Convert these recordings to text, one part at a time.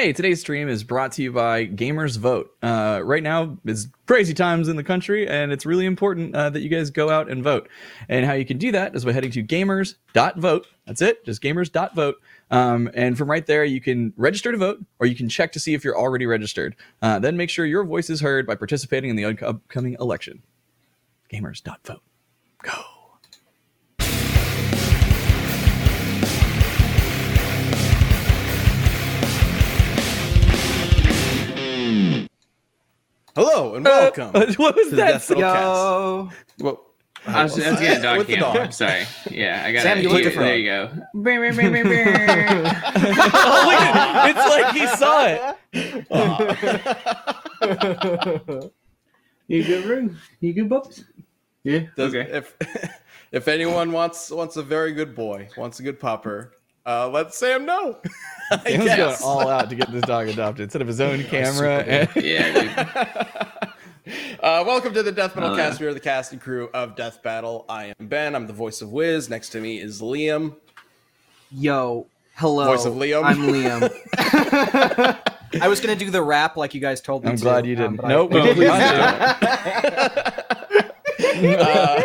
Hey, today's stream is brought to you by Gamers Vote. Uh, right now is crazy times in the country, and it's really important uh, that you guys go out and vote. And how you can do that is by heading to gamers.vote. That's it, just gamers.vote. Um, and from right there, you can register to vote, or you can check to see if you're already registered. Uh, then make sure your voice is heard by participating in the upcoming election. Gamers.vote. Go. Hello and welcome. Uh, what was to the that? Death Metal Yo. Cast. Well, I was, I was getting a dog With the cam. dog. Sorry. Yeah, I got Sam, it. you look Here- different. There you go. oh, look at, it's like he saw it. you good, room? You good, Bubs? Yeah. does- okay. if if anyone wants wants a very good boy, wants a good pupper, uh, let Sam know. I Sam's going all out to get this dog adopted instead of his own camera. And, Yeah, dude. uh, welcome to the Death Metal Oh, Cast. yeah. We are the cast and crew of Death Battle. I am Ben. I'm the voice of Wiz. Next to me is Liam. Yo. Hello. Voice of Liam. I'm Liam. I was gonna do the rap like you guys told me I'm to, glad you um, didn't. but I- nope. we did please not. Uh,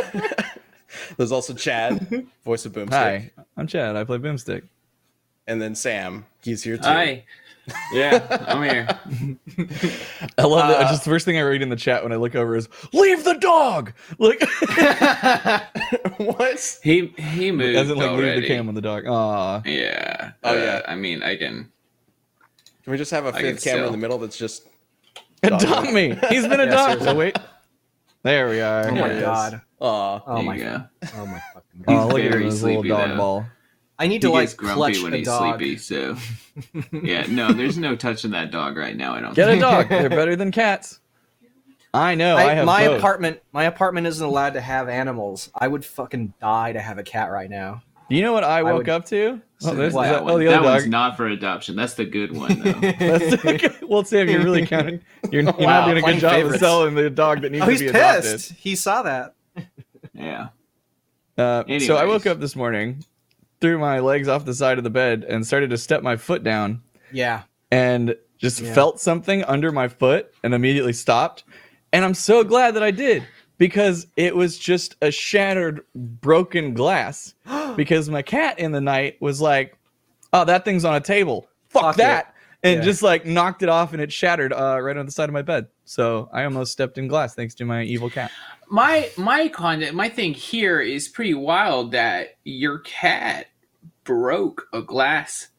there's also Chad, voice of Boomstick, Hi, I'm Chad. I play Boomstick. and then Sam. He's here too. Hi. Yeah, I'm here. I love that. Uh, Just the first thing I read in the chat when I look over is "Leave the dog!" Like, what? He he moved doesn't like already. leave the cam on the dog. Ah. Yeah. Oh, uh, yeah. I mean, I can. Can we just have a fifth can camera in the middle that's just Adopt me. He's been adopted. seriously. oh wait, there we are. Oh my god. it is. God. Aw. Oh there my god. Oh my fucking god. Oh, He's look at very his little sleepy, dog though. ball. I need He to like gets grumpy clutch when a he's dog. sleepy. So yeah, no, there's no touching that dog right now. I don't. Get a dog. They're better than cats. I know. I, I, have my both. apartment my apartment isn't allowed to have animals. I would fucking die to have a cat right now. Do you know what I woke would- up to? Oh, there's, What? is that, That, oh, the that one's not for adoption. That's the good one though. That's well, Sam, you're really counting. You're, you're Wow, not doing a good job favorites. of selling the dog that needs Oh, to he's be adopted. He's pissed. He saw that. Yeah. Uh, so I woke up this morning, threw my legs off the side of the bed, and started to step my foot down, Yeah. and just Yeah. felt something under my foot, and immediately stopped. And I'm so glad that I did because it was just a shattered, broken glass. because my cat in the night was like, "Oh, that thing's on a table. Fuck, Fuck that." And Yeah. just like knocked it off and it shattered uh, right on the side of my bed. So I almost stepped in glass thanks to my evil cat. my my content my thing here is pretty wild that your cat broke a glass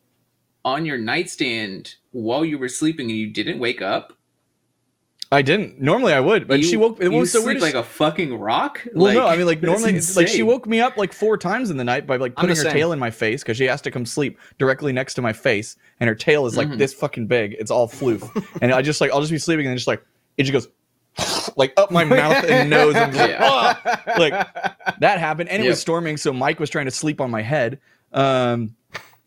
on your nightstand while you were sleeping and you didn't wake up I didn't. Normally I would, but you, she woke. It you was so sleep weird. like a fucking rock Well, no, I mean, like normally, it's like she woke me up like four times in the night by like putting her same. tail in my face because she has to come sleep directly next to my face, and her tail is like Mhm. this fucking big. It's all floof, and I just like I'll just be sleeping and then just like it just goes like up my mouth and nose and just, Yeah. "Ah!" like that happened, and it Yep. was storming, so Mike was trying to sleep on my head. Um,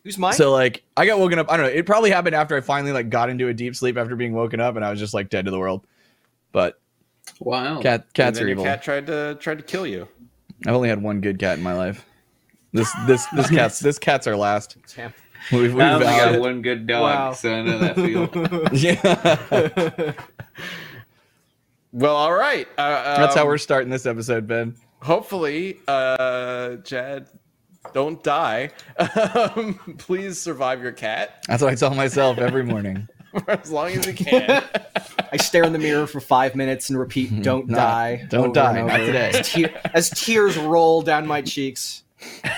Who's mine? so like I got woken up. I don't know. It probably happened after I finally like got into a deep sleep after being woken up, and I was just like dead to the world. But wow cat and cats then are your evil. cat tried to tried to kill you. I've only had one good cat in my life. This this this cat's this cat's our last. Damn. We've, we've I only got it. one good dog Wow. so i know that feel Yeah, Well, all right. Uh, that's how um, we're starting this episode, Ben. Hopefully, uh, Chad, don't die. Um, please survive your cat That's what I tell myself every morning. for as long as you can. I stare in the mirror for five minutes and repeat, "Don't Nah, die." don't die, not today. As, tear- as tears roll down my cheeks.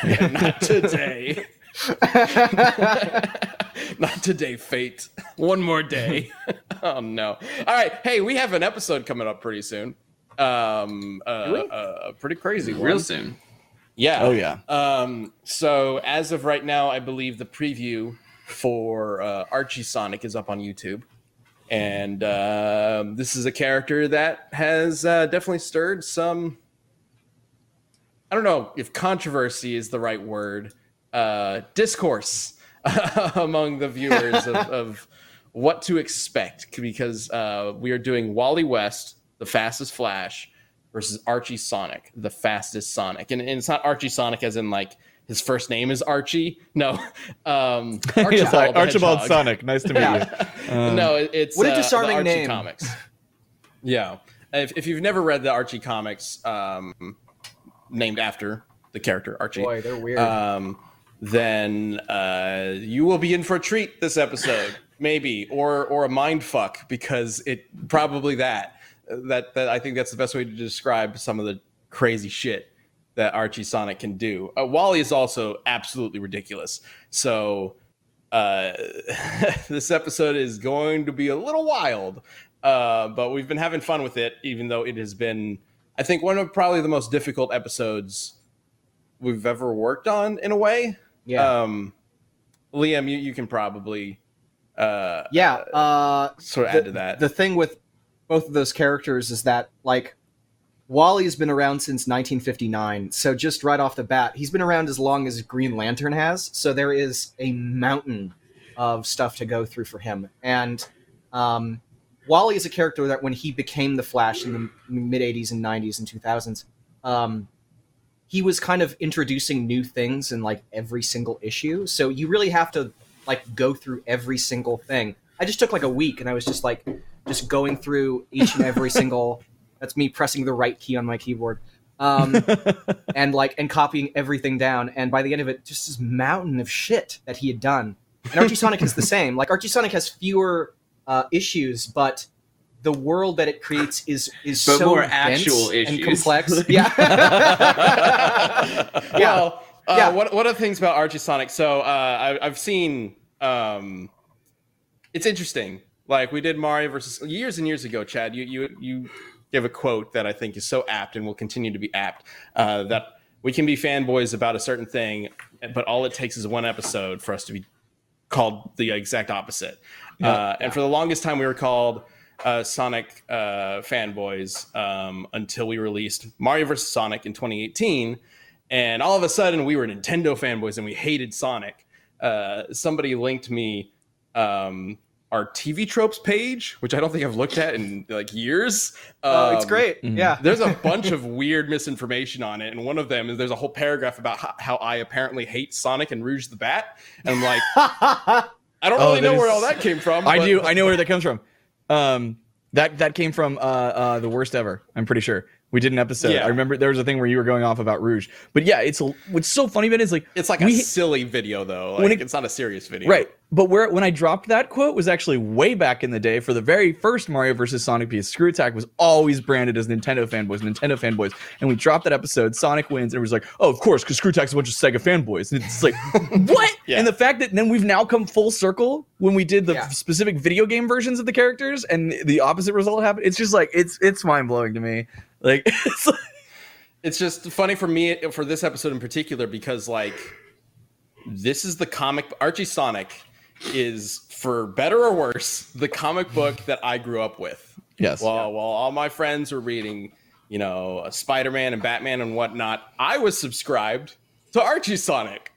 Not today. Not today, fate. One more day. oh no. All right. Hey, we have an episode coming up pretty soon. Um, uh, we? uh, pretty crazy one. real soon Yeah. Oh yeah, Um, so as of right now, I believe the preview for uh, Archie Sonic is up on YouTube, and um, this is a character that has uh, definitely stirred some. I don't know if controversy is the right word. Uh, discourse among the viewers of, of what to expect because uh, we are doing Wally West, the fastest Flash, versus Archie Sonic, the fastest Sonic. And, and it's not Archie Sonic as in like his first name is Archie. No, um, Archibald, Yes, hi, Archibald Sonic. Nice to meet Yeah. you. Um, no, it- it's What a uh, the disarming Archie name. Comics. Yeah, if, if you've never read the Archie comics, um, named after the character Archie, Boy, they're weird. um, then uh, you will be in for a treat this episode, maybe, or or a mind fuck because it probably that that that I think that's the best way to describe some of the crazy shit that Archie Sonic can do. Uh, Wally is also absolutely ridiculous. So uh, this episode is going to be a little wild, uh, but we've been having fun with it, even though it has been, I think, one of probably the most difficult episodes we've ever worked on in a way. Yeah. Um, Liam, you, you can probably uh, yeah. Uh, sort of the, add to that. the thing with both of those characters is that like Wally's been around since 1959, so just right off the bat, he's been around as long as Green Lantern has. So there is a mountain of stuff to go through for him. And um, Wally is a character that when he became the Flash in the mid 80s and 90s and 2000s, um, he was kind of introducing new things in like every single issue. So you really have to like go through every single thing. I just took like a week and I was just like just going through each and every single that's me pressing the right key on my keyboard. Um, and like and copying everything down and by the end of it just this mountain of shit that he had done. And Archie Sonic is the same. Like Archie Sonic has fewer uh, issues, but the world that it creates is is But so more dense actual and complex. yeah. well, uh, Yeah. What, what are the things about Archie Sonic? So uh, I, I've seen. Um, it's interesting. Like we did Mario versus years and years ago. Chad, you you you gave a quote that I think is so apt and will continue to be apt. Uh, that we can be fanboys about a certain thing, but all it takes is one episode for us to be called the exact opposite. uh, and for the longest time, we were called uh, Sonic uh, fanboys um, until we released Mario vs. Sonic in 2018. And all of a sudden, we were Nintendo fanboys and we hated Sonic. Uh, somebody linked me um, our TV tropes page, which I don't think I've looked at in like years. Oh, it's Um, great. mhm. Yeah. there's a bunch of weird misinformation on it, and one of them is there's a whole paragraph about how, how I apparently hate Sonic and Rouge the Bat, and I'm like, I don't Oh, really that know where all that came from. I but- do. I know where that comes from. Um, that that came from uh, uh, the worst ever. I'm pretty sure we did an episode. Yeah. I remember there was a thing where you were going off about Rouge. But yeah, it's a, what's so funny about it is like It's like a silly video though. Like, When it- it's not a serious video. Right. But where when I dropped that quote was actually way back in the day for the very first Mario versus Sonic piece. ScrewAttack was always branded as Nintendo fanboys, Nintendo fanboys. And we dropped that episode, Sonic wins, and it was like, oh, of course, because ScrewAttack's a bunch of Sega fanboys. And it's like, what? Yeah. And the fact that then we've now come full circle when we did the Yeah. specific video game versions of the characters and the opposite result happened. It's just like it's it's mind blowing to me. Like it's like, It's just funny for me for this episode in particular because like this is the comic Archie Sonic is for better or worse the comic book that I grew up with. Yes. While while all my friends were reading, you know, Spider Man and Batman and whatnot, I was subscribed to Archie Sonic.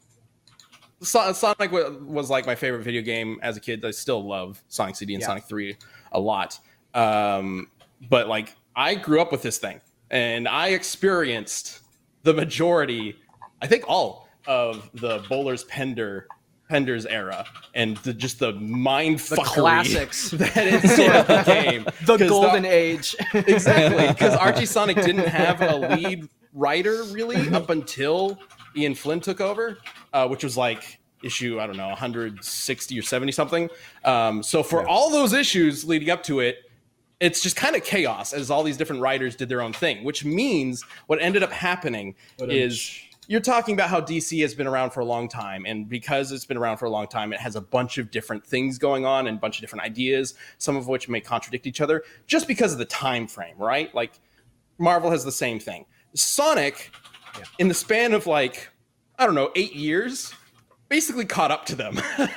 So- Sonic wa- was like my favorite video game as a kid. I still love Sonic CD and Yeah. Sonic 3 a lot. Um, but like I grew up with this thing and I experienced the majority, I think all of the Bollers' Pender Penders' era and the, just the mind The classics. that it sort of became. The golden age. exactly because Archie Sonic didn't have a lead writer really up until Ian Flynn took over, uh, which was like issue I don't know 160 or 70 something. Um, so for all those issues leading up to it, it's just kind of chaos as all these different writers did their own thing, which means what ended up happening is you're talking about how DC has been around for a long time, and because it's been around for a long time, it has a bunch of different things going on and a bunch of different ideas, some of which may contradict each other, just because of the time frame, right? Like Marvel has the same thing. Sonic, in the span of like I don't know eight years, basically caught up to them.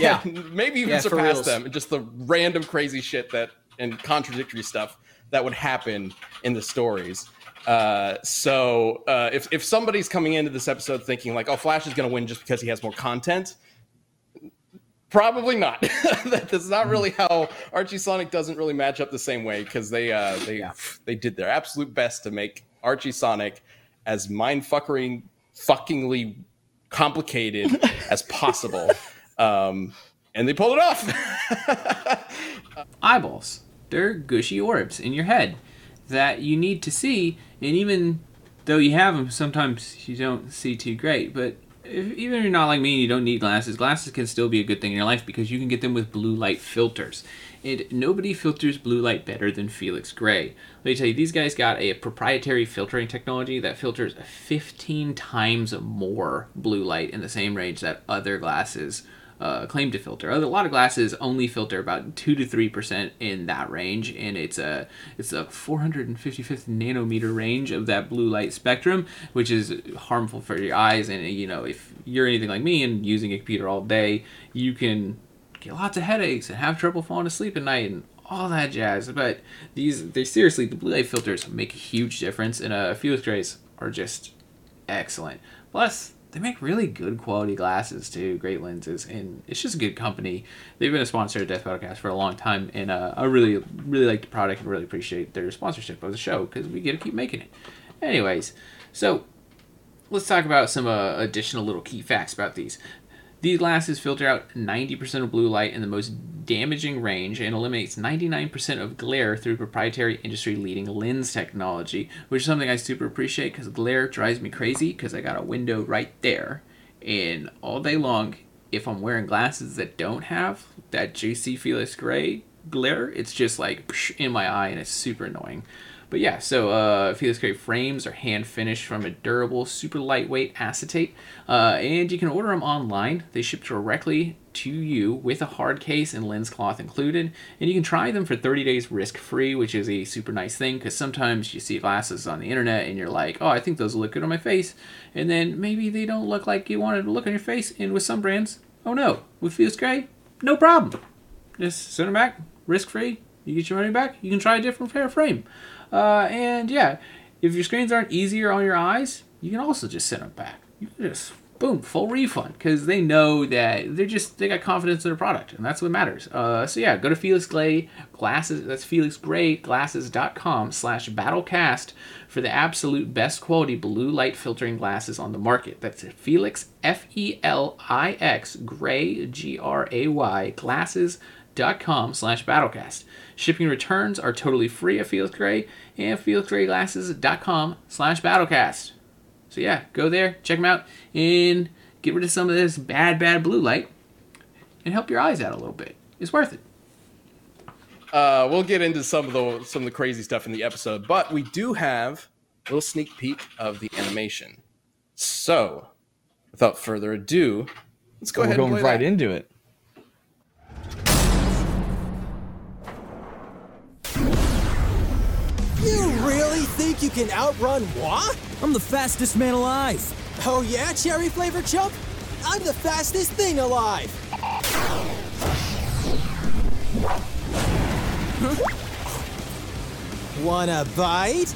Yeah. maybe even Yeah, surpassed them. Just the random crazy shit that and contradictory stuff that would happen in the stories. Uh, so uh, if if somebody's coming into this episode thinking like, "Oh, Flash is going to win just because he has more content," probably not. that, that's not really how Archie Sonic doesn't really match up the same way because they uh, they Yeah. they did their absolute best to make Archie Sonic as mind fuckering, fuckingly complicated as possible. Um, and they pulled it off. eyeballs. They're gushy orbs in your head that you need to see, and even though you have them, sometimes you don't see too great. But if, even if you're not like me and you don't need glasses, glasses can still be a good thing in your life because you can get them with blue light filters. And nobody filters blue light better than Felix Gray. Let me tell you, these guys got a proprietary filtering technology that filters 15 times more blue light in the same range that other glasses uh, claim to filter. A lot of glasses only filter about two to three percent in that range, and it's a it's a 455th nanometer range of that blue light spectrum, which is harmful for your eyes. And you know, if you're anything like me and using a computer all day, you can get lots of headaches and have trouble falling asleep at night and all that jazz. But these, they seriously, the blue light filters make a huge difference, and a few of Grays are just excellent. Plus, they make really good quality glasses too, great lenses, and it's just a good company. They've been a sponsor of Death Podcast for a long time, and uh, I really, really like the product and really appreciate their sponsorship of the show because we get to keep making it. Anyways, so let's talk about some uh, additional little key facts about these. These glasses filter out 90% of blue light in the most damaging range and eliminates 99% of glare through proprietary industry leading lens technology, which is something I super appreciate because glare drives me crazy because I got a window right there. And all day long, if I'm wearing glasses that don't have that juicy Felix Gray glare, it's just like in my eye and it's super annoying. But yeah, so uh, Felix Gray frames are hand finished from a durable, super lightweight acetate, uh, and you can order them online. They ship directly to you with a hard case and lens cloth included, and you can try them for 30 days risk free, which is a super nice thing because sometimes you see glasses on the internet and you're like, oh, I think those look good on my face, and then maybe they don't look like you wanted to look on your face. And with some brands, oh no, with Felix Gray, no problem. Just send them back, risk free. You get your money back. You can try a different pair of frame. Uh, and yeah, if your screens aren't easier on your eyes, you can also just send them back. You can just boom, full refund because they know that they're just they got confidence in their product and that's what matters. Uh, so yeah, go to Felix Gray glasses. That's Felix Gray glasses.com slash battlecast for the absolute best quality blue light filtering glasses on the market. That's Felix F E L I X Gray G R A Y glasses.com slash battlecast. Shipping returns are totally free at Felix Gray and felixgrayglasses.com slash battlecast. So yeah, go there, check them out, and get rid of some of this bad, bad blue light and help your eyes out a little bit. It's worth it. Uh, we'll get into some of the some of the crazy stuff in the episode, but we do have a little sneak peek of the animation. So, without further ado, let's go We're ahead going and play right that. into it. Think you can outrun moi? I'm the fastest man alive. Oh yeah, cherry flavor chump? I'm the fastest thing alive. Wanna bite?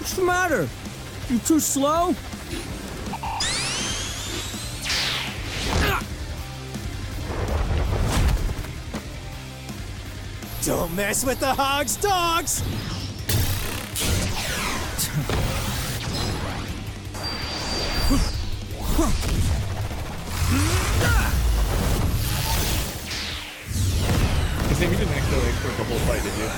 What's the matter? You too slow? Don't mess with the hog's dogs! Sam, you didn't actually expert the whole fight, did you?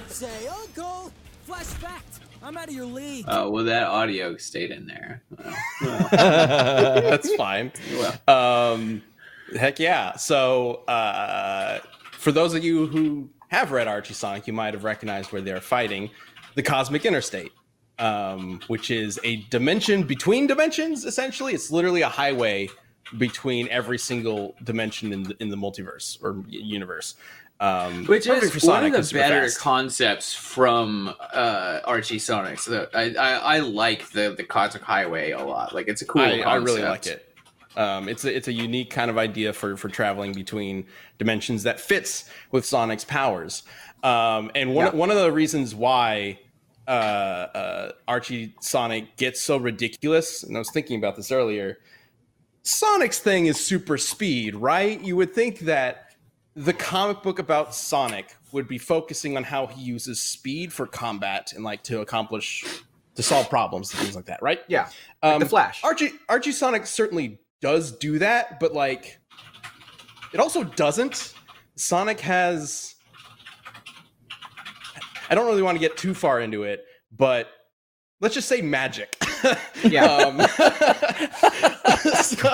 Say, Uncle! Flash fact. I'm out of your league. Oh, well, that audio stayed in there. Well, That's fine. Um, heck yeah. So, uh, for those of you who have read Archie Sonic, you might have recognized where they're fighting the Cosmic Interstate, um, which is a dimension between dimensions. Essentially, it's literally a highway between every single dimension in the, in the multiverse or universe. Um, Which is one Sonic, of the better fast. concepts from uh, Archie Sonic. So I, I, I like the the Cosmic Highway a lot. Like it's a cool. I, I really like it. Um, it's a, it's a unique kind of idea for for traveling between dimensions that fits with Sonic's powers. Um, and one Yeah. one of the reasons why uh, uh, Archie Sonic gets so ridiculous, and I was thinking about this earlier. Sonic's thing is super speed, right? You would think that the comic book about Sonic would be focusing on how he uses speed for combat and like to accomplish to solve problems and things like that, right? Yeah, Um, the Flash. Archie Archie Sonic certainly does do that, but like it also doesn't. Sonic has I don't really want to get too far into it, but let's just say magic. Yeah. um, so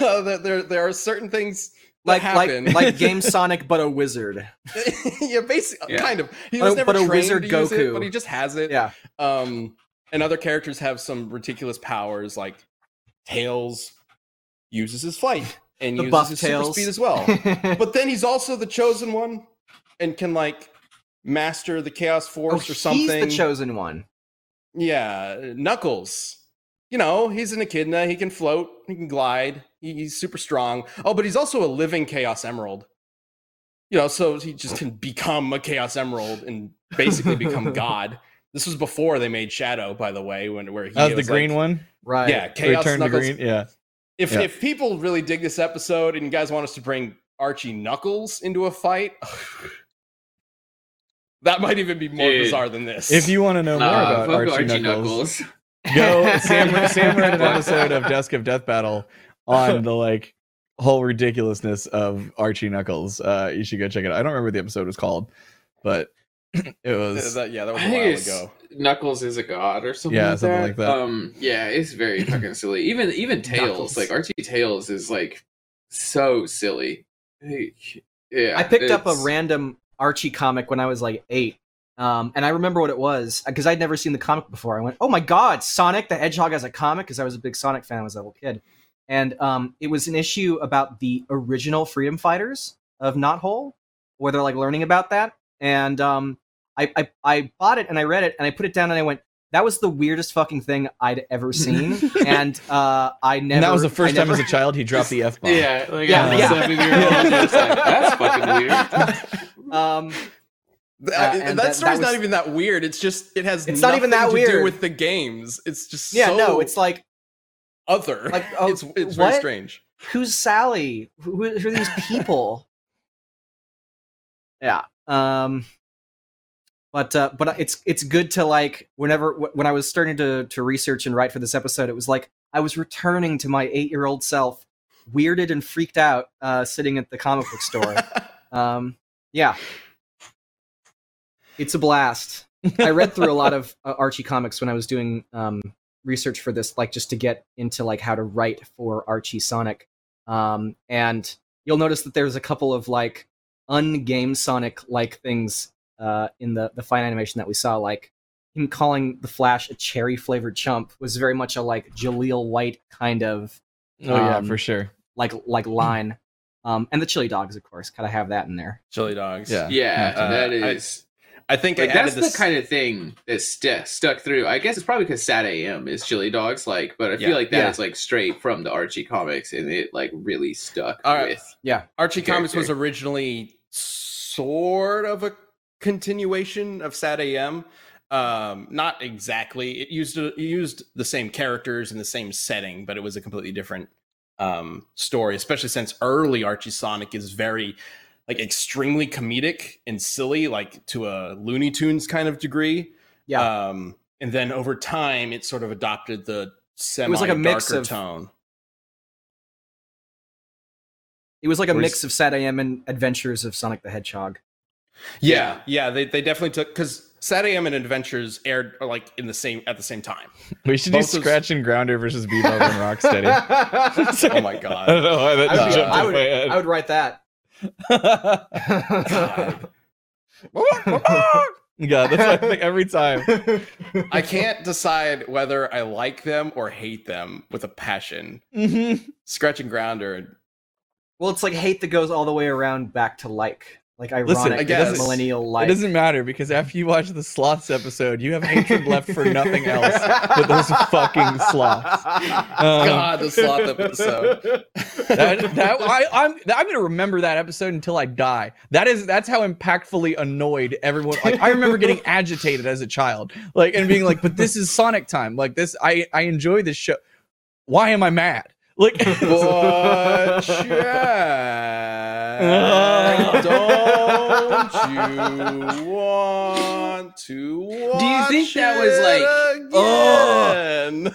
uh, there- there there are certain things like happen. like like Game Sonic, but a wizard. yeah, basically, Yeah. kind of. He Oh, was never but a trained wizard to use it, Goku. but he just has it. Yeah, Um, and other characters have some ridiculous powers, like Tails uses his flight and the uses buff his tails super speed as well. but then he's also the chosen one and can like master the chaos oh, force or something. he's the chosen one. yeah, Knuckles. You know, he's an echidna. He can float. He can glide. He- He's super strong. Oh, but he's also a living Chaos Emerald. You know, so he just can become a Chaos Emerald and basically become God. This was before they made Shadow, by the way, when where he That was the was green like- one. Right. Yeah, Chaos Return to Knuckles. green. Yeah. If Yeah. if people really dig this episode and you guys want us to bring Archie Knuckles into a fight, that might even be more Dude. bizarre than this. If you want to know more Nah, about fuck Archie, Archie Knuckles, Knuckles. go Sam. Sam read an episode of Desk of Death Battle on the like whole ridiculousness of Archie Knuckles. Uh, you should go check it out. I don't remember what the episode was called, but it was that, yeah, that was I a think while ago. Knuckles is a god or something. Yeah, like something that. like that. Um, yeah, it's very fucking silly. Even even Tails, Knuckles. like Archie Tails, is like so silly. Yeah, I picked up a random Archie comic when I was like eight. Um, and I remember what it was because I'd never seen the comic before. I went, "Oh my god, Sonic the Hedgehog as a comic!" Because I was a big Sonic fan as a little kid, and um, it was an issue about the original freedom fighters of Knothole, where they're like learning about that. And um, I, I I bought it and I read it and I put it down and I went, "That was the weirdest fucking thing I'd ever seen." and uh, I never. and that was the first I time never- as a child he dropped the f bomb. Yeah, like Yeah, yeah, yeah. seven year old. Like, That's fucking weird. Um, Uh, and and that, that- story's that not even that weird. It's just it has It's not even nothing that to do weird. with the games. It's just yeah, so no, it's like other. like, oh, it's it's very strange. who's Sally? Who, who are these people? yeah. Um. But uh, but it's it's good to like whenever when I was starting to to research and write for this episode, it was like I was returning to my eight year old self, weirded and freaked out, uh, sitting at the comic book store. um. Yeah. It's a blast. I read through a lot of uh, Archie comics when I was doing um, research for this, like just to get into like how to write for Archie Sonic. Um, and you'll notice that there's a couple of like ungame Sonic like things uh, in the the fine animation that we saw, like him calling the Flash a cherry flavored chump was very much a like Jaleel White kind of Oh yeah, Um, for sure. like like line. Um, and the chili dogs, of course, kind of have that in there. Chili dogs. Yeah. Yeah, Uh, that I- is. I think like I that's added the this. kind of thing that st- stuck through. I guess it's probably because SatAM is Chili Dogs, like, but I feel Yeah. like that is Yeah. like straight from the Archie comics, and it like really stuck All right. with. Archie Comics was originally sort of a continuation of SatAM. Um, not exactly. It used it used the same characters in the same setting, but it was a completely different um, story. Especially since early Archie Sonic is very like extremely comedic and silly, like to a Looney Tunes kind of degree. Yeah. Um, and then over time, it sort of adopted the semi was like a mix of- tone. It was like a Whereas- mix of SatAM and Adventures of Sonic the Hedgehog. Yeah, yeah, they, they definitely took because SatAM and Adventures aired uh, like in the same at the same time. We should do both those- Scratch and Grounder versus Bebop and Rocksteady. Oh my I god! don't know why that I would, just jumped I in would, my head. I would write that. yeah, that's what I think every time. I can't decide whether I like them or hate them with a passion. Mhm. Scratch and Grounder. well, it's like hate that goes all the way around back to like, like ironic Listen, I guess- millennial life. It doesn't matter because after you watch the sloths episode, you have hatred left for nothing else but those fucking sloths. Um, God, the sloth episode. that, that I, I'm I'm gonna remember that episode until I die. That is that's how impactfully annoyed everyone. Like I remember getting agitated as a child, like and being like, "But this is Sonic time. Like this, I I enjoy this show. Why am I mad? Like But Chad, Dad, don't you want to watch Do you think that was like- oh. like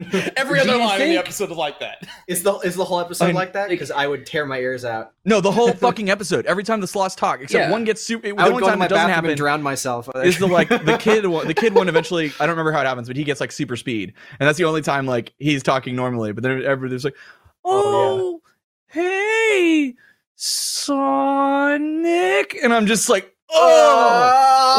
Every Do other you line in the think- episode is like that. Is the is the whole episode I- like that? Because I would tear my ears out. No, the whole fucking episode. Every time the sloths talk, except Yeah. one gets super. The I would only go to time my it doesn't bathroom happen and drown myself. is the like the kid. one- The kid one eventually. I don't remember how it happens, but he gets like super speed, and that's the only time like he's talking normally. But then everybody's like, Oh, "Oh, hey, Sonic," and I'm just like, "Oh."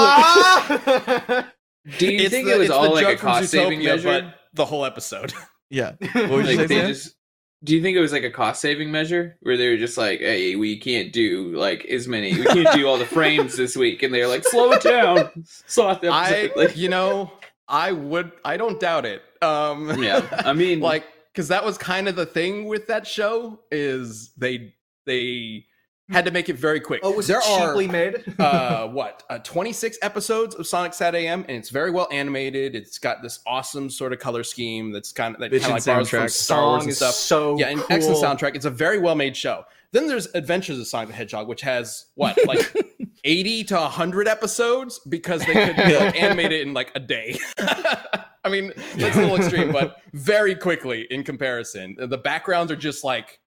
Do you It's think the- it was all like a cost saving Zootopia, measure? but the whole episode. Yeah. What would you Like say, they just. Do you think it was like a cost saving measure where they were just like, "Hey, we can't do like as many, we can't do all the frames this week," and they're like, "Slow it down." Slow the I, like, you know, I would, I don't doubt it. Um, yeah. I mean, like, because that was kind of the thing with that show is they they had to make it very quick. oh, was there it cheaply made? uh what uh, 26 episodes of Sonic SatAM, and it's very well animated. It's got this awesome sort of color scheme that's kind of that kind of like borrows from. Star Wars and stuff. so yeah, and cool. excellent soundtrack. It's a very well made show. Then there's Adventures of Sonic the Hedgehog, which has what like 80 to 100 episodes because they could like, animate it in like a day. I mean, that's a little extreme, but very quickly in comparison. The backgrounds are just like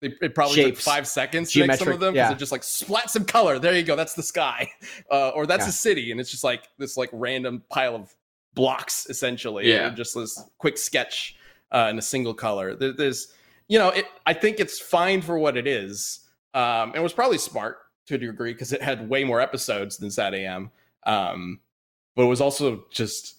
they, it probably took five seconds to make some of them because yeah. it just like splat some color. There you go. That's the sky, uh, or that's Yeah. a city, and it's just like this like random pile of blocks essentially. Yeah. and just this quick sketch uh, in a single color. There, there's, you know, it. I think it's fine for what it is. Um, and it was probably smart to a degree because it had way more episodes than SatAM. Um, but it was also just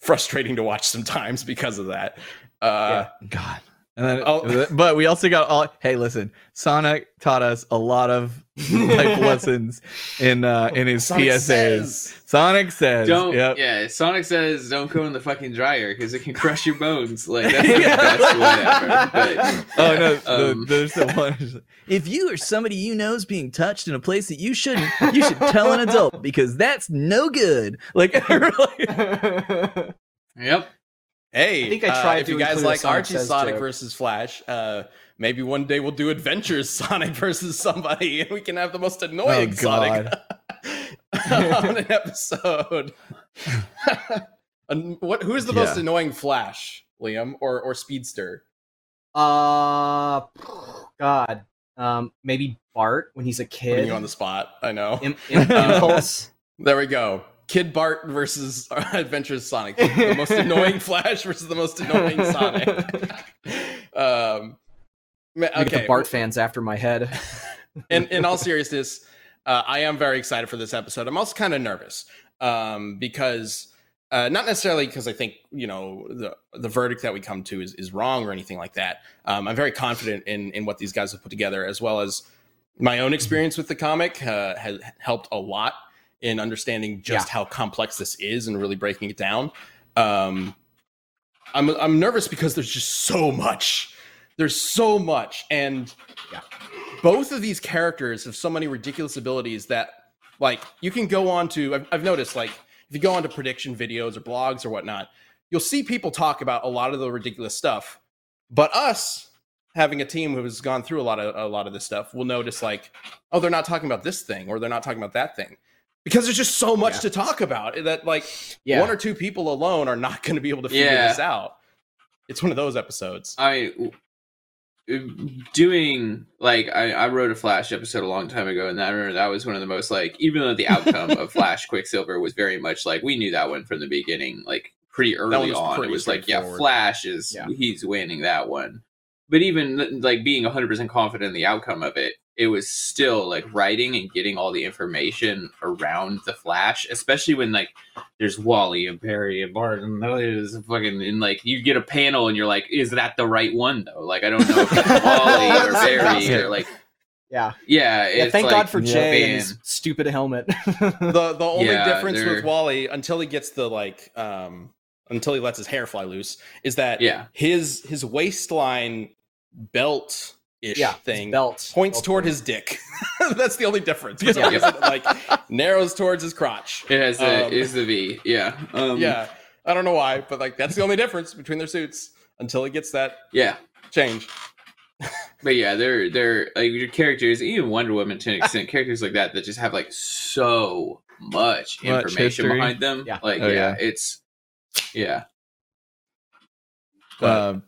frustrating to watch sometimes because of that. Uh, God. And then, Oh. but we also got all. Hey, listen, Sonic taught us a lot of life lessons in uh, in his Sonic PSAs. says- Sonic says, don't. Yep. Yeah, Sonic says, "Don't go in the fucking dryer because it can crush your bones." Like that's the best one ever. But, Oh no! Um, the, there's the one. If you or somebody you know is being touched in a place that you shouldn't, you should tell an adult because that's no good. Like, Yep. Hey, I think I uh, tried if to you guys like Archie Sonic joke. versus Flash, uh, maybe one day we'll do Adventures Sonic versus somebody, and we can have the most annoying Oh, Sonic on an episode. And what? Who's the most annoying Flash, Liam, or or Speedster? uh, God, um, maybe Bart when he's a Putting kid. you on the spot. I know. Im- impulse. There we go. Kid Bart versus Adventures Sonic. The most annoying Flash versus the most annoying Sonic. um, ma- Look at okay. the Bart fans after my head. in in all seriousness, uh, I am very excited for this episode. I'm also kind of nervous um, because uh, not necessarily because I think you know the the verdict that we come to is, is wrong or anything like that. Um, I'm very confident in in what these guys have put together, as well as my own experience with the comic uh, has helped a lot in understanding just how complex this is and really breaking it down. Um, I'm I'm nervous because there's just so much. There's so much, and both of these characters have so many ridiculous abilities that like you can go on to I've, I've noticed like if you go on to prediction videos or blogs or whatnot you'll see people talk about a lot of the ridiculous stuff. But us having a team who has gone through a lot of a lot of this stuff will notice like oh they're not talking about this thing or they're not talking about that thing because there's just so much Yeah. to talk about that like Yeah. one or two people alone are not going to be able to figure Yeah. this out it's one of those episodes I doing like I, I wrote a Flash episode a long time ago, and I remember that was one of the most like even though the outcome of Flash Quicksilver was very much like we knew that one from the beginning, like pretty early on. pretty It was like yeah. Flash is he's winning that one. But even like being 100% confident in the outcome of it, it was still like writing and getting all the information around the Flash, especially when like there's Wally and Barry and Bart and there's fucking and like you get a panel and you're like, is that the right one though? Like I don't know if it's Wally or Barry or like Yeah. yeah. Yeah, thank like, God for Yeah. Jay and his stupid helmet. the the only Yeah, difference they're- with Wally until he gets the like um until he lets his hair fly loose is that Yeah. his his waistline belt ish yeah, thing belt points Belt. toward his dick. That's the only difference. For Yeah. it, like narrows towards his crotch. It has the Um, is the V. Yeah. Um, yeah, I don't know why, but like that's the only difference between their suits until he gets that Yeah. change. But yeah, they're they're like your characters, even Wonder Woman to an extent, characters like that that just have like so much Much information history. behind them. Yeah. Like Oh, yeah, yeah. it's yeah. Um,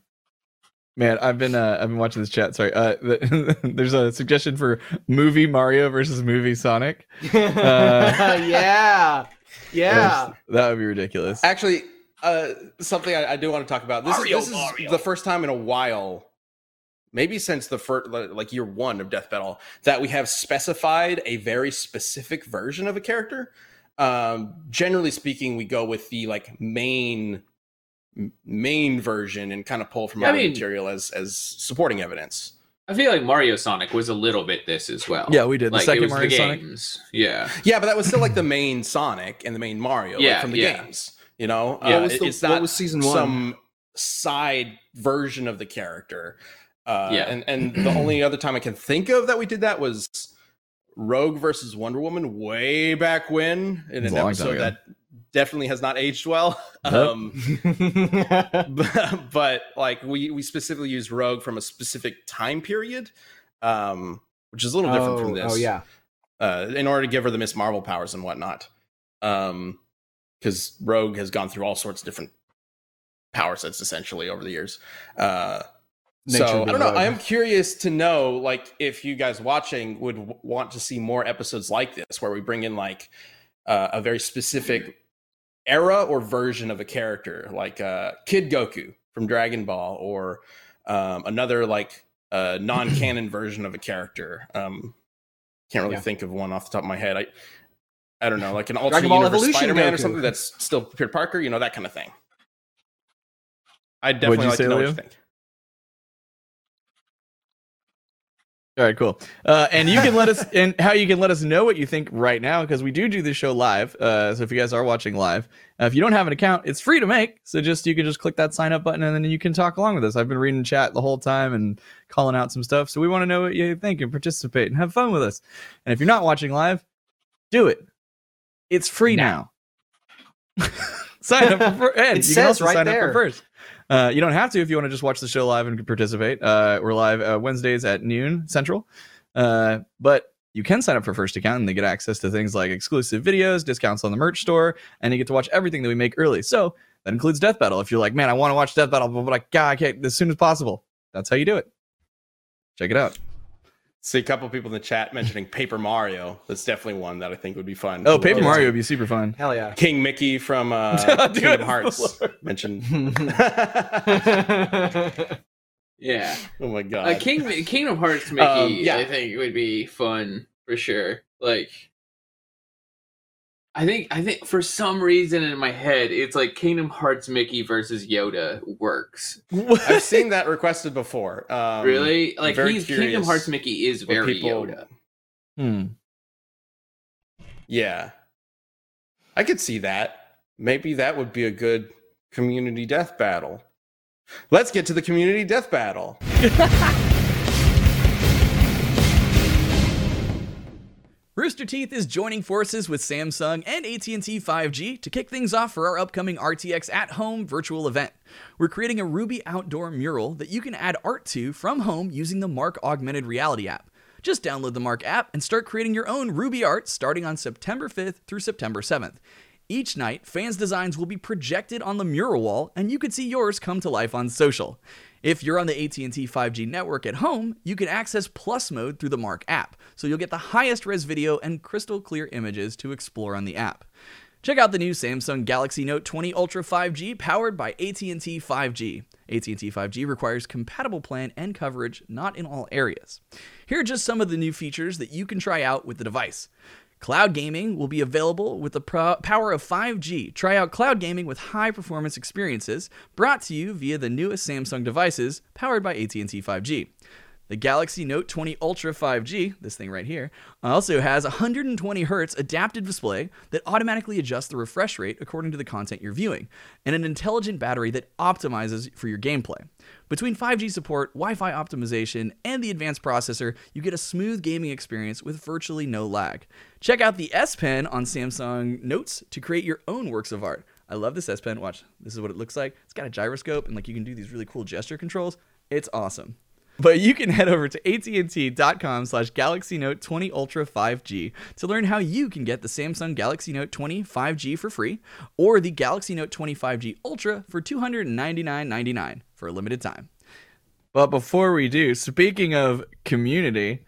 man, I've been uh, I've been watching this chat. Sorry, uh, the, there's a suggestion for movie Mario versus movie Sonic. yeah. Yeah. that would be ridiculous. Actually, uh, something I, I do want to talk about. This, Mario, is, Mario. the first time in a while, maybe since the first, like year one of Death Battle, that we have specified a very specific version of a character. Um, generally speaking, we go with the like main m- main version and kind of pull from I other mean- material as as supporting evidence. I feel like Mario Sonic was a little bit this as well. Yeah, we did. The Like, second it was Mario the Sonic? games. Yeah. Yeah, but that was still like the main Sonic and the main Mario like, from the yeah. games. You know, Yeah, Uh, What was the- it's not was season one? some side version of the character. Uh, Yeah. and and the only other time I can think of that we did that was Rogue versus Wonder Woman way back when in an a long time episode that definitely has not aged well. Nope. Um, but, but like we we specifically use Rogue from a specific time period, um, which is a little different from oh, this oh yeah. uh, in order to give her the Miss Marvel powers and whatnot. Um, because Rogue has gone through all sorts of different power sets essentially over the years. Uh, so I don't know. rogue. I am curious to know, like, if you guys watching would w- want to see more episodes like this, where we bring in like uh, a very specific era or version of a character, like uh, Kid Goku from Dragon Ball, or um, another like uh, non-canon version of a character. Um, can't really Yeah. think of one off the top of my head. I I don't know, like an alternate Dragon Ball universe Evolution Spider-Man or something that's still Peter Parker, you know, that kind of thing. I'd definitely you like say, to know Leo? what you think. All right, cool. Uh, and you can let us and how you can let us know what you think right now because we do do this show live. Uh, so if you guys are watching live, uh, if you don't have an account, it's free to make. So just you can just click that sign up button and then you can talk along with us. I've been reading chat the whole time and calling out some stuff. So we want to know what you think and participate and have fun with us. And if you're not watching live, do it. It's free now. sign up for and It you can says also right sign up there. for first. Uh, you don't have to if you want to just watch the show live and participate. Uh, we're live uh, Wednesdays at noon central. Uh, but you can sign up for first account and they get access to things like exclusive videos, discounts on the merch store, and you get to watch everything that we make early. So that includes Death Battle. If you're like, man, I want to watch Death Battle, but I, God, I can't as soon as possible. That's how you do it. Check it out. See a couple people in the chat mentioning Paper Mario. That's definitely one that I think would be fun. Oh, Paper Mario would be super fun. Hell yeah. King Mickey from uh, Dude, Kingdom Hearts Lord. mentioned. Yeah. oh my god! Uh, King Kingdom Hearts Mickey, Um, yeah. I think would be fun for sure. Like, I think I think for some reason in my head, it's like Kingdom Hearts Mickey versus Yoda works. I've seen that requested before. Um, really, like he's Kingdom Hearts Mickey is very people- Yoda. Hmm. Yeah, I could see that. Maybe that would be a good community death battle. Let's get to the community death battle. Rooster Teeth is joining forces with Samsung and AT&T 5G to kick things off for our upcoming RTX at home virtual event. We're creating a Ruby outdoor mural that you can add art to from home using the Mark augmented reality app. Just download the Mark app and start creating your own Ruby art starting on September 5th through September 7th. Each night, fans' designs will be projected on the mural wall, and you could see yours come to life on social. If you're on the AT&T 5G network at home, you can access Plus mode through the Mark app, so you'll get the highest res video and crystal clear images to explore on the app. Check out the new Samsung Galaxy Note 20 Ultra 5G powered by AT&T 5G. AT&T 5G requires compatible plan and coverage not in all areas. Here are just some of the new features that you can try out with the device. Cloud gaming will be available with the pro- power of 5G. Try out cloud gaming with high performance experiences brought to you via the newest Samsung devices powered by AT&T 5G. The Galaxy Note 20 Ultra 5G, this thing right here, also has 120 Hz adaptive display that automatically adjusts the refresh rate according to the content you're viewing, and an intelligent battery that optimizes for your gameplay. Between 5G support, Wi Fi optimization, and the advanced processor, you get a smooth gaming experience with virtually no lag. Check out the S Pen on Samsung Notes to create your own works of art. I love this S Pen. Watch, this is what it looks like. It's got a gyroscope, and like you can do these really cool gesture controls. It's awesome. But you can head over to AT&T.com slash Galaxy Note 20 Ultra 5G to learn how you can get the Samsung Galaxy Note 20 5G for free or the Galaxy Note 20 5G Ultra for $299.99 for a limited time. But before we do, speaking of community,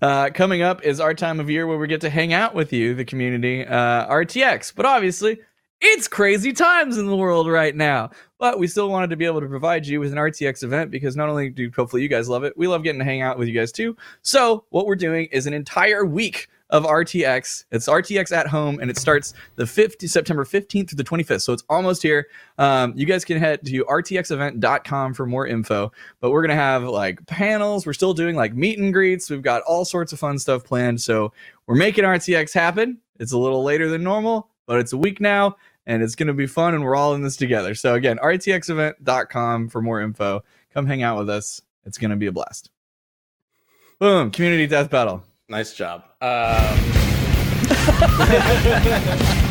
uh, coming up is our time of year where we get to hang out with you, the community, uh, RTX. But obviously, it's crazy times in the world right now. But we still wanted to be able to provide you with an RTX event because not only do hopefully you guys love it, we love getting to hang out with you guys too. So what we're doing is an entire week of RTX. It's RTX at home, and it starts the 5th, September 15th through the 25th. So it's almost here. Um, you guys can head to rtxevent.com for more info. But we're gonna have like panels. We're still doing like meet and greets. We've got all sorts of fun stuff planned. So we're making RTX happen. It's a little later than normal, but it's a week now. And it's going to be fun, and we're all in this together. So, again, rtxevent.com for more info. Come hang out with us. It's going to be a blast. Boom. Community Death Battle. Nice job. Um,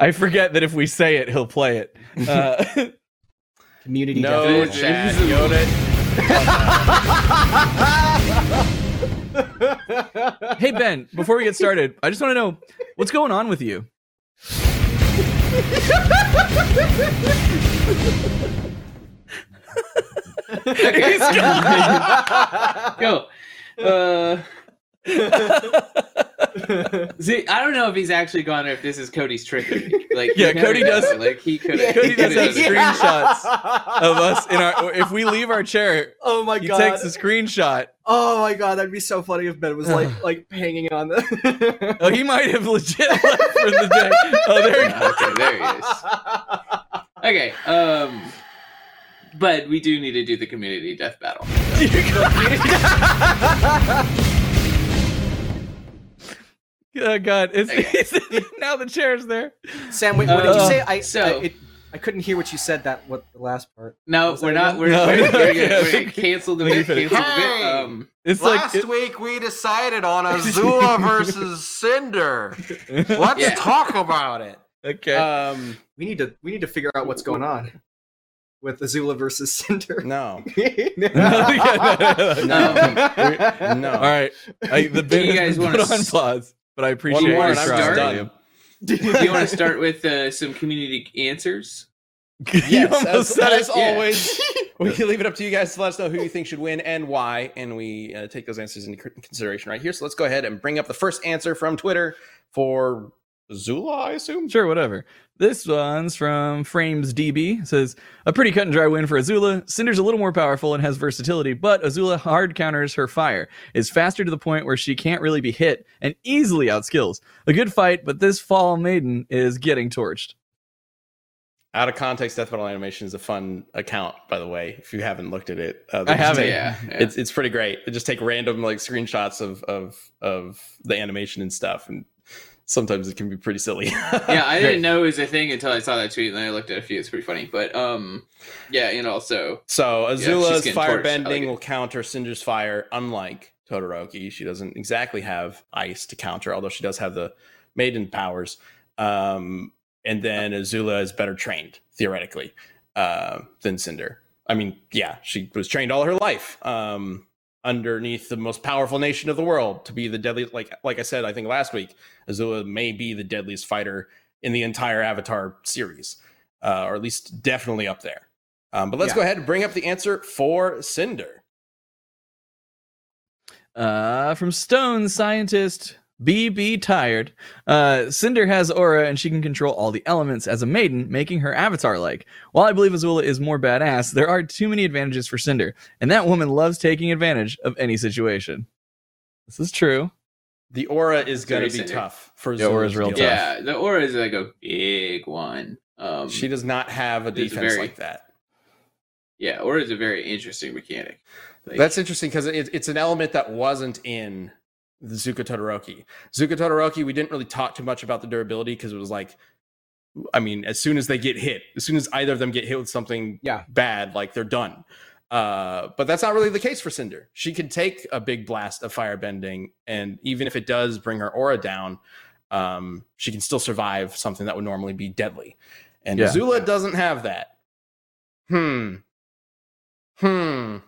I forget that if we say it, he'll play it. Uh, Community no, death Chad, Yoda. hey, Ben, before we get started, I just want to know what's going on with you? Go. Uh, see, I don't know if he's actually gone or if this is Cody's trick. Like, Yeah, never Cody know. does- Like he could. Cody does have screenshots of us in our. If we leave our chair, Oh my he god! takes a screenshot. oh my god, that'd be so funny if Ben was like like hanging on the. Oh, he might have legit left for the day. Oh, there he goes. Okay, there he is. Okay. Um, but we do need to do the community death battle. Oh God! It's, it's now the chair's there. Sam, wait, what did you Uh, say? I so- I, it, I couldn't hear what you said. That what the last part. No, Was we're not. We're, No. we're, we're, Yeah, gonna, I we're think- gonna cancel the I bit. you Cancel the Hey! bit. Um, It's Last like week we decided on Azula versus Cinder. Let's Yeah. talk about it. okay. Um, We need to we need to figure out what's going on with Azula versus Cinder. no. no. No. no. All right. I, the bit you guys wanna put on pause, but I appreciate One more your and I'm try, start? Do you want to start with uh, some community answers? you Yes, almost as, said as it. Yeah. always, we can leave it up to you guys to let us know who you think should win and why, and we uh, take those answers into consideration right here. So let's go ahead and bring up the first answer from Twitter for Zula, I assume. Sure, whatever. This one's from Frames DB. It says a pretty cut and dry win for Azula. Cinder's a little more powerful and has versatility, but Azula hard counters her fire, is faster to the point where she can't really be hit, and easily outskills. A good fight, but this fall maiden is getting torched. Out of context, Death Battle Animation is a fun account, by the way. If you haven't looked at it, uh, I haven't. take- Yeah, yeah. It's it's pretty great. They just take random like screenshots of of of the animation and stuff, and sometimes it can be pretty silly. yeah, I didn't know it was a thing until I saw that tweet, and then I looked at a few. It's pretty funny, but um, yeah, and also So Azula's getting fire torched. I like bending will counter Cinder's fire, unlike Todoroki. She doesn't exactly have ice to counter, although she does have the maiden powers. Um, and then Azula is better trained, theoretically, uh, than Cinder. I mean, yeah, she was trained all her life um, underneath the most powerful nation of the world to be the deadliest. Like, like I said, I think last week, Azula may be the deadliest fighter in the entire Avatar series, uh, or at least definitely up there. Um, but let's Yeah. go ahead and bring up the answer for Cinder. Uh, from Stone Scientist BB Tired. Uh, Cinder has aura and she can control all the elements as a maiden, making her avatar like. While I believe Azula is more badass, there are too many advantages for Cinder, and that woman loves taking advantage of any situation. This is true. The aura is going to be Cinder. tough for The aura is real tough. yeah, the aura is like a big one. Um. She does not have a defense very- like that. yeah, aura is a very interesting mechanic. Like, That's interesting because it, it's an element that wasn't in the Zuko Todoroki. Zuko Todoroki, we didn't really talk too much about the durability because it was like, I mean, as soon as they get hit, as soon as either of them get hit with something Yeah. bad, like they're done. Uh, but that's not really the case for Cinder. She can take a big blast of fire bending, and even if it does bring her aura down, um, she can still survive something that would normally be deadly. And Yeah. Azula doesn't have that. Hmm. Hmm.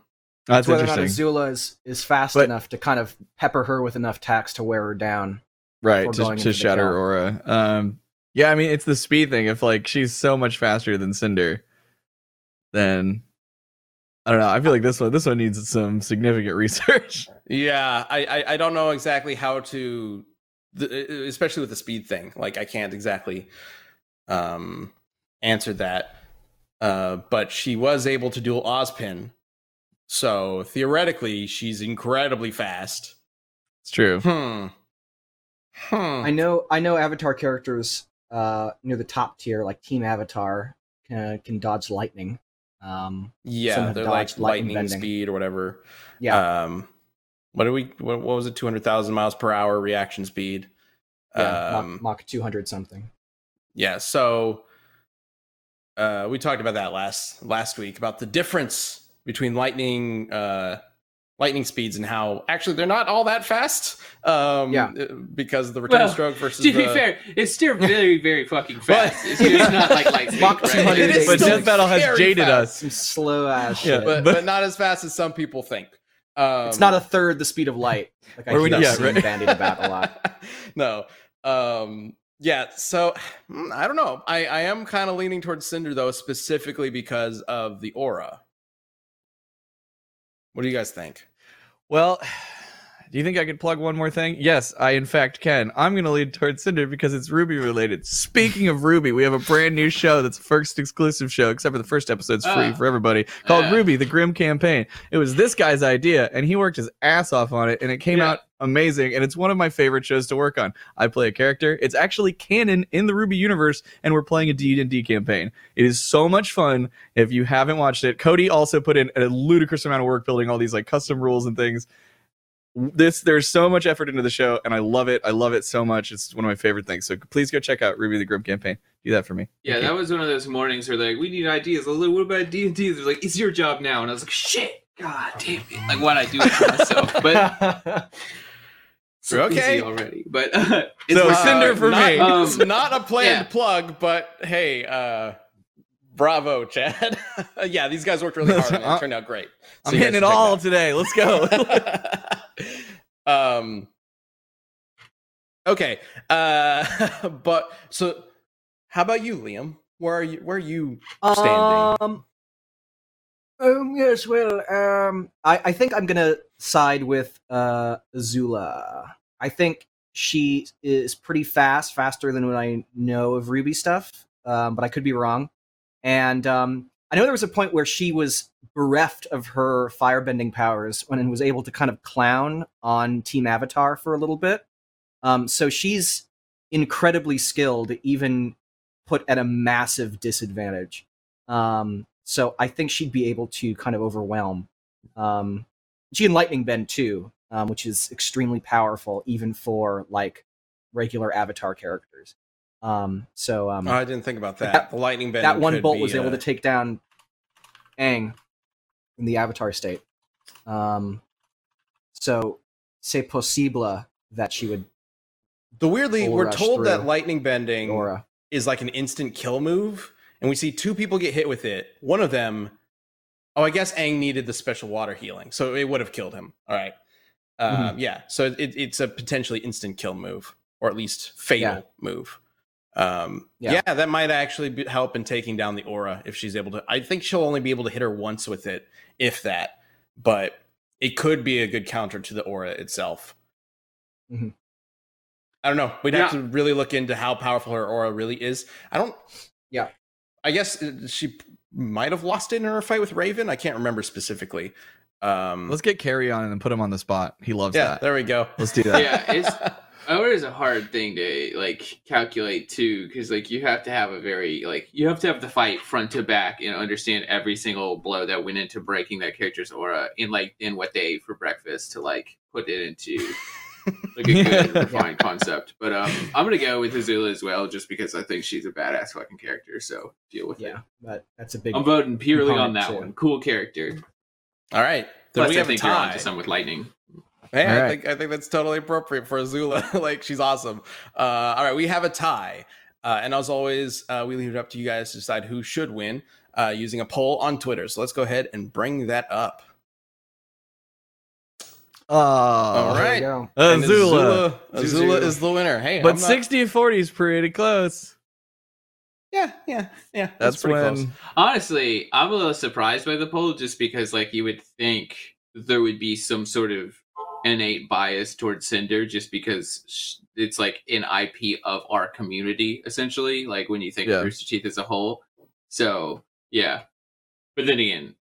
That's whether or not interesting. Azula is, is fast But- enough to kind of pepper her with enough tax to wear her down. right to, to into the shatter aura um yeah i mean it's the speed thing if like she's so much faster than cinder then i don't know i feel like this one this one needs some significant research Yeah, I, I I don't know exactly how to, the, especially with the speed thing. Like I can't exactly um answer that. Uh, but she was able to duel Ozpin, so theoretically she's incredibly fast. it's true Hmm. Hmm. I know I know Avatar characters uh, near the top tier, like Team Avatar, can, can dodge lightning. Um, yeah, they're like lightning lightning speed or whatever. yeah, Um, what do we? What, what was it? Two hundred thousand miles per hour reaction speed. yeah um, Mach, Mach 200 something. Yeah, so uh we talked about that last last week about the difference between lightning uh lightning speeds and how actually they're not all that fast. Um Yeah. because of the return Well, stroke versus To be the- fair, it's still very, very fucking fast. it's just not like light speed, Mach right? 200 It is but death battle has jaded fast. us Some slow ass Yeah, shit. but, but- but not as fast as some people think. Um it's not a third the speed of light. Like I Or we- keep yeah, seeing right. bandied about a lot. no. Um yeah, so mm, I don't know. I, I am kind of leaning towards Cinder though, specifically because of the aura. What do you guys think? well do you think i could plug one more thing? Yes i in fact can. I'm going to lead towards cinder because it's ruby related. Speaking of ruby we have a brand new show that's first exclusive show except for the first episode's free Ah. for everybody called Ah. ruby the grim campaign. It was this guy's idea and he worked his ass off on it and it came Yeah. out amazing and it's one of my favorite shows to work on. I play a character. It's actually canon in the ruby universe and we're playing a d&d campaign. It is so much fun. If you haven't watched it cody also put in a ludicrous amount of work building all these like custom rules and things this there's so much effort into the show and i love it i love it so much it's one of my favorite things so please go check out ruby the grim campaign do that for me Yeah, that was one of those mornings where like we need ideas. I was like, what about D and D? They're like, it's your job now, and I was like, shit, god damn it! Like, why'd I do it to myself? But so Okay. already. But uh, it's So like, Cinder for not, me. Um, it's not a planned yeah. plug, but hey, uh bravo, Chad. yeah, these guys worked really hard and it turned out great. i'm So you hitting it guys should check all that today let's go um okay uh but so how about you liam where are you where are you standing Um, um, yes, well, um, I, I think I'm gonna side with uh, Azula. I think she is pretty fast, faster than what I know of Ruby stuff, um, but I could be wrong. And um, I know there was a point where she was bereft of her firebending powers when was able to kind of clown on Team Avatar for a little bit. Um, so she's incredibly skilled, even put at a massive disadvantage. Um, so I think she'd be able to kind of overwhelm. Um, she can lightning bend too, um, which is extremely powerful even for like regular Avatar characters. Um, so um, oh, i didn't think about that, That- the lightning bend that one bolt was able uh, to take down Aang in the Avatar state. Um, so c'est possible that she would the weirdly we're told that lightning bending Aura. is like an instant kill move, and we see two people get hit with it. One of them, oh, I guess Aang needed the special water healing, so it would have killed him. All right, Mm-hmm. um, yeah. So it, it's a potentially instant kill move, or at least fatal Yeah. move. Um, yeah. Yeah. that might actually be, help in taking down the aura if she's able to. I think she'll only be able to hit her once with it, if that. But it could be a good counter to the aura itself. Mhm. I don't know. We'd have to really look into how powerful her aura really is. I don't. Yeah. I guess uh, she might have lost it in her fight with Raven. I can't remember specifically. Um, let's get carry on and put him on the spot he loves yeah, that there we go. let's do that yeah, it's Aura is a hard thing to like calculate too, because like you have to have a very like you have to have the fight front to back and understand every single blow that went into breaking that character's aura in like in what they ate for breakfast to like put it into like a good refined concept. But um, I'm gonna go with Azula as well, just because I think she's a badass fucking character. So deal with it. Yeah, but that's a big. I'm voting purely on that too. one. Cool character. All right. Then Plus, we I have a think you're tie. onto some with lightning. Hey, All I right. think I think that's totally appropriate for Azula. like she's awesome. Uh, all right, we have a tie, uh, and as always, uh, we leave it up to you guys to decide who should win. uh, using a poll on Twitter. So let's go ahead and bring that up. Oh, All There right. you go. And Azula. Azula, Azula is the winner. Hey, But I'm not- 60 40 is pretty close. Yeah, yeah, yeah. That's, pretty when. close. Honestly, I'm a little surprised by the poll just because, like, you would think there would be some sort of innate bias towards Cinder just because sh- it's like an IP of our community, essentially. Like, when you think Yeah. of Rooster Teeth as a whole. So, yeah. But then again,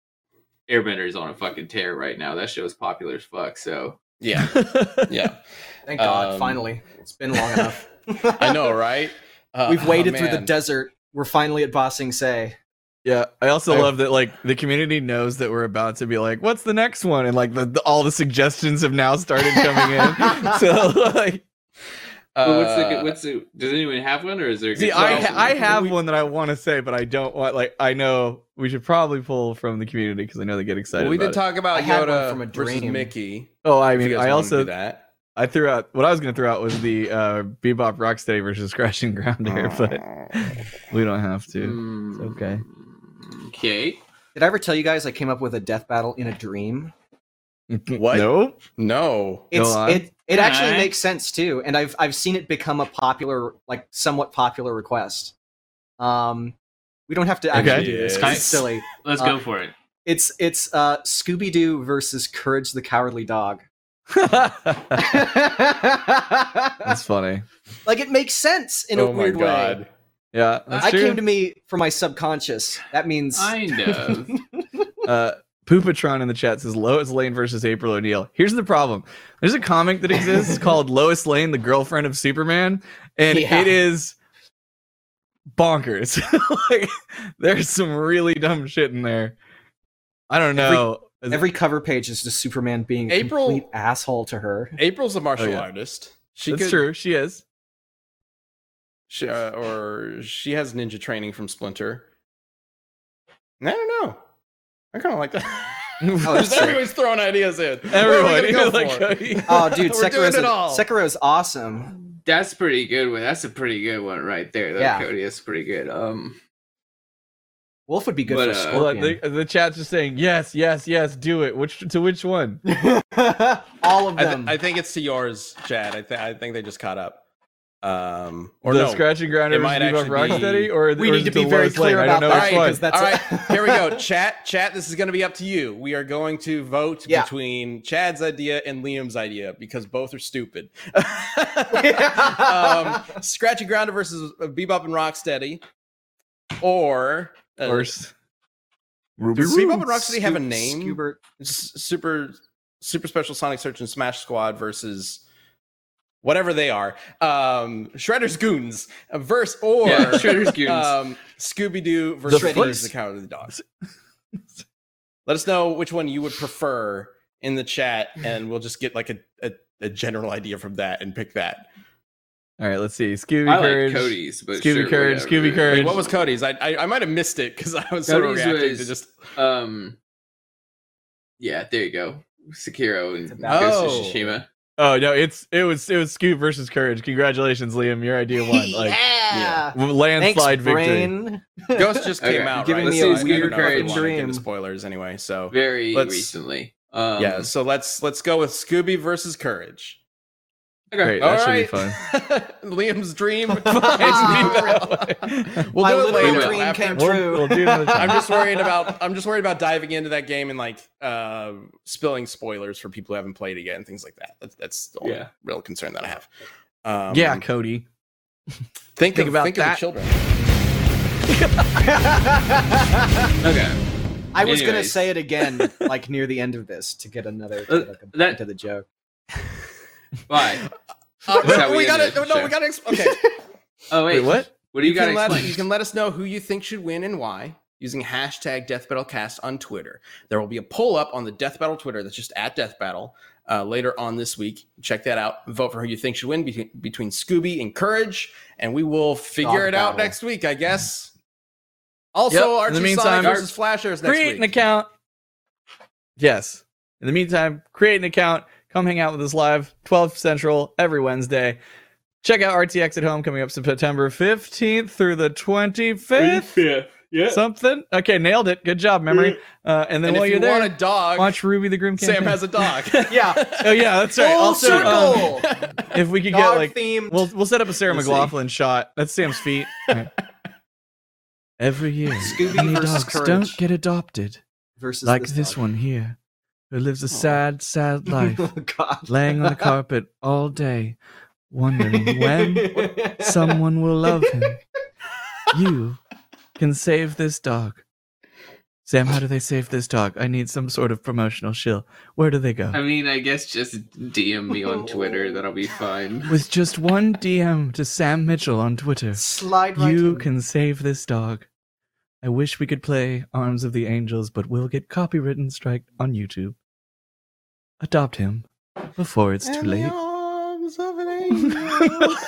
Airbender is on a fucking tear right now. That show is popular as fuck. So, Yeah, yeah. Thank God, Um, finally. It's been long enough. I know, right? Uh, We've waded oh, through the desert. We're finally at Ba Sing Se. Yeah, I also I- love that like the community knows that we're about to be like, what's the next one? And like the, the- all the suggestions have now started coming in. so like, but what's the Uh, what's the does anyone have one or is there? see, I ha- I have we- one that I want to say, but I don't want like I know we should probably pull from the community because I know they get excited. Well, we about did it. talk about I Yoda from a versus dream. Mickey. Oh, I mean, I also that. I threw out what I was going to throw out was the uh, Bebop Rocksteady versus Scratch and Grounder, but we don't have to. Mm, okay. Okay. Did I ever tell you guys I came up with a death battle in a dream? What? No. No. It's it it actually Alright. makes sense too, and I've I've seen it become a popular, like somewhat popular request. Um, we don't have to actually Okay. do this. 'cause Yes. It's silly. Let's Uh, go for it. It's it's uh Scooby Doo versus Courage the Cowardly Dog. That's funny. like it makes sense in a oh my weird way. God. Yeah, that's I true. came to me from my subconscious. That means Kind of. uh Poopatron in the chat says Lois Lane versus April O'Neil. Here's the problem. There's a comic that exists called Lois Lane, the girlfriend of Superman, and Yeah. it is bonkers. like there's some really dumb shit in there. I don't know. Is- every cover page is just Superman being a April- complete asshole to her. April's a martial Oh, yeah. artist. She that's could, true. She is. She, uh, or she has ninja training from Splinter. I don't know. I kind of like that. Oh, Just that's true. everybody's throwing ideas in. What Everyone go like. Oh, dude, Sekiro's, it all. Sekiro's awesome. That's pretty good one. That's a pretty good one right there. Though, Yeah. Cody. That's pretty good. Um, Wolf would be good But, for uh, Hold the, the chat's just saying yes, yes, yes. Do it. Which to which one? All of I, th- them. I think it's to yours, Chad. I, th- I think they just caught up. Um, or the no. scratching ground it might Bebop actually be- Rocksteady, or We or need to be very Lois Lane? clear about that, All right, because that's All a- right, here we go. Chat, chat. This is going to be up to you. We are going to vote Yeah. between Chad's idea and Liam's idea because both are stupid. um, Scratch and Grounder versus Bebop and Rocksteady, or uh, Or Ruby does Bebop and Rocksteady have a name? Scoobert. S- Super Super Special Sonic Search and Smash Squad versus whatever they are. Um, Shredder's Goons verse or yeah, Shredder's Goons. um, Scooby Doo versus The Courage Shreddies. the Cowardly Dog. Let us know which one you would prefer in the chat, and we'll just get like a, a, a general idea from that and pick that. All right, let's see. Scooby I Courage. like Cody's, but Scooby sure, Courage, whatever. Scooby Courage. Wait, what was Cody's? I I, I might have missed it because I was sort of reacting was- to just. Um, yeah, there you go. Sekiro and about- Ghost Oh. of Tsushima. Oh no, it's it was it was Scoop versus Courage. Congratulations, Liam. Your idea won. Like yeah. landslide Thanks, victory. brain. Ghost just came Okay, out. you're giving right? me So a I don't weird know if we courage dream. spoilers anyway. So Very Let's- recently. Um, yeah, so let's let's go with Scooby versus Courage. Okay. Great, All that should be fun. Liam's dream. Fine. we'll My do it little later. dream after- came We'll, true. we'll do another time. I'm just worried about I'm just worried about diving into that game and like uh spilling spoilers for people who haven't played it yet and things like that. That's, that's the only Yeah. real concern that I have. Um, yeah, Cody. think, think of, about think that. of the children. Okay. I was gonna say it again, like near the end of this, to get another to Uh, like, a that- to the joke. Bye. Uh, That's we we gotta no, no sure. we gotta ex- okay. Oh wait, Wait, what? What do you, got to can let, you can let us know who you think should win and why using hashtag Death Battle Cast on Twitter. There will be a poll up on the Death Battle Twitter that's just at Death Battle uh, later on this week. Check that out. Vote for who you think should win between, between Scooby and Courage, and we will figure Dog it out next week, I guess. Also, Yep, in Archie the meantime- Sonic versus Flashers next create week. an account. Yes. In the meantime, create an account. Come hang out with us live, 12 Central every Wednesday. Check out RTX at home coming up September 15th through the 25th. Yeah. something. Okay, nailed it. Good job, memory. Uh, and then And while if you're you there, want a dog, watch Ruby the Grim Sam has a dog. Yeah. Oh yeah, that's right. Full also, um, if we could get like, themed. we'll we'll set up a Sarah Let's see. McLachlan shot. That's Sam's feet. Alright. Every year, Scooby many dogs Courage. don't get adopted, versus like this, dog. one here, who lives a sad, sad life, oh God. laying on the carpet all day, wondering when someone will love him. You can save this dog. Sam, how do they save this dog? I need some sort of promotional shill. Where do they go? I mean, I guess just DM me on Twitter. That'll be fine. With just one DM to Sam Mitchell on Twitter, Slide right you in. can save this dog. I wish we could play Arms of the Angels, but we'll get copywritten strike on YouTube. Adopt him before it's too late. arms of an angel.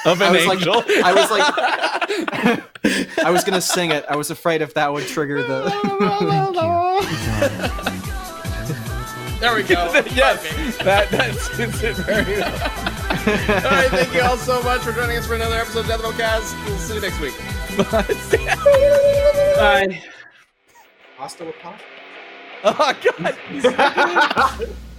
of an I was like- I was like, I was gonna sing it. I was afraid if that would trigger the. there we go. yes, that that suits it very well. All right, thank you all so much for joining us for another episode of Death Cast. We'll see you next week. Bye. Hasta la pop. oh God.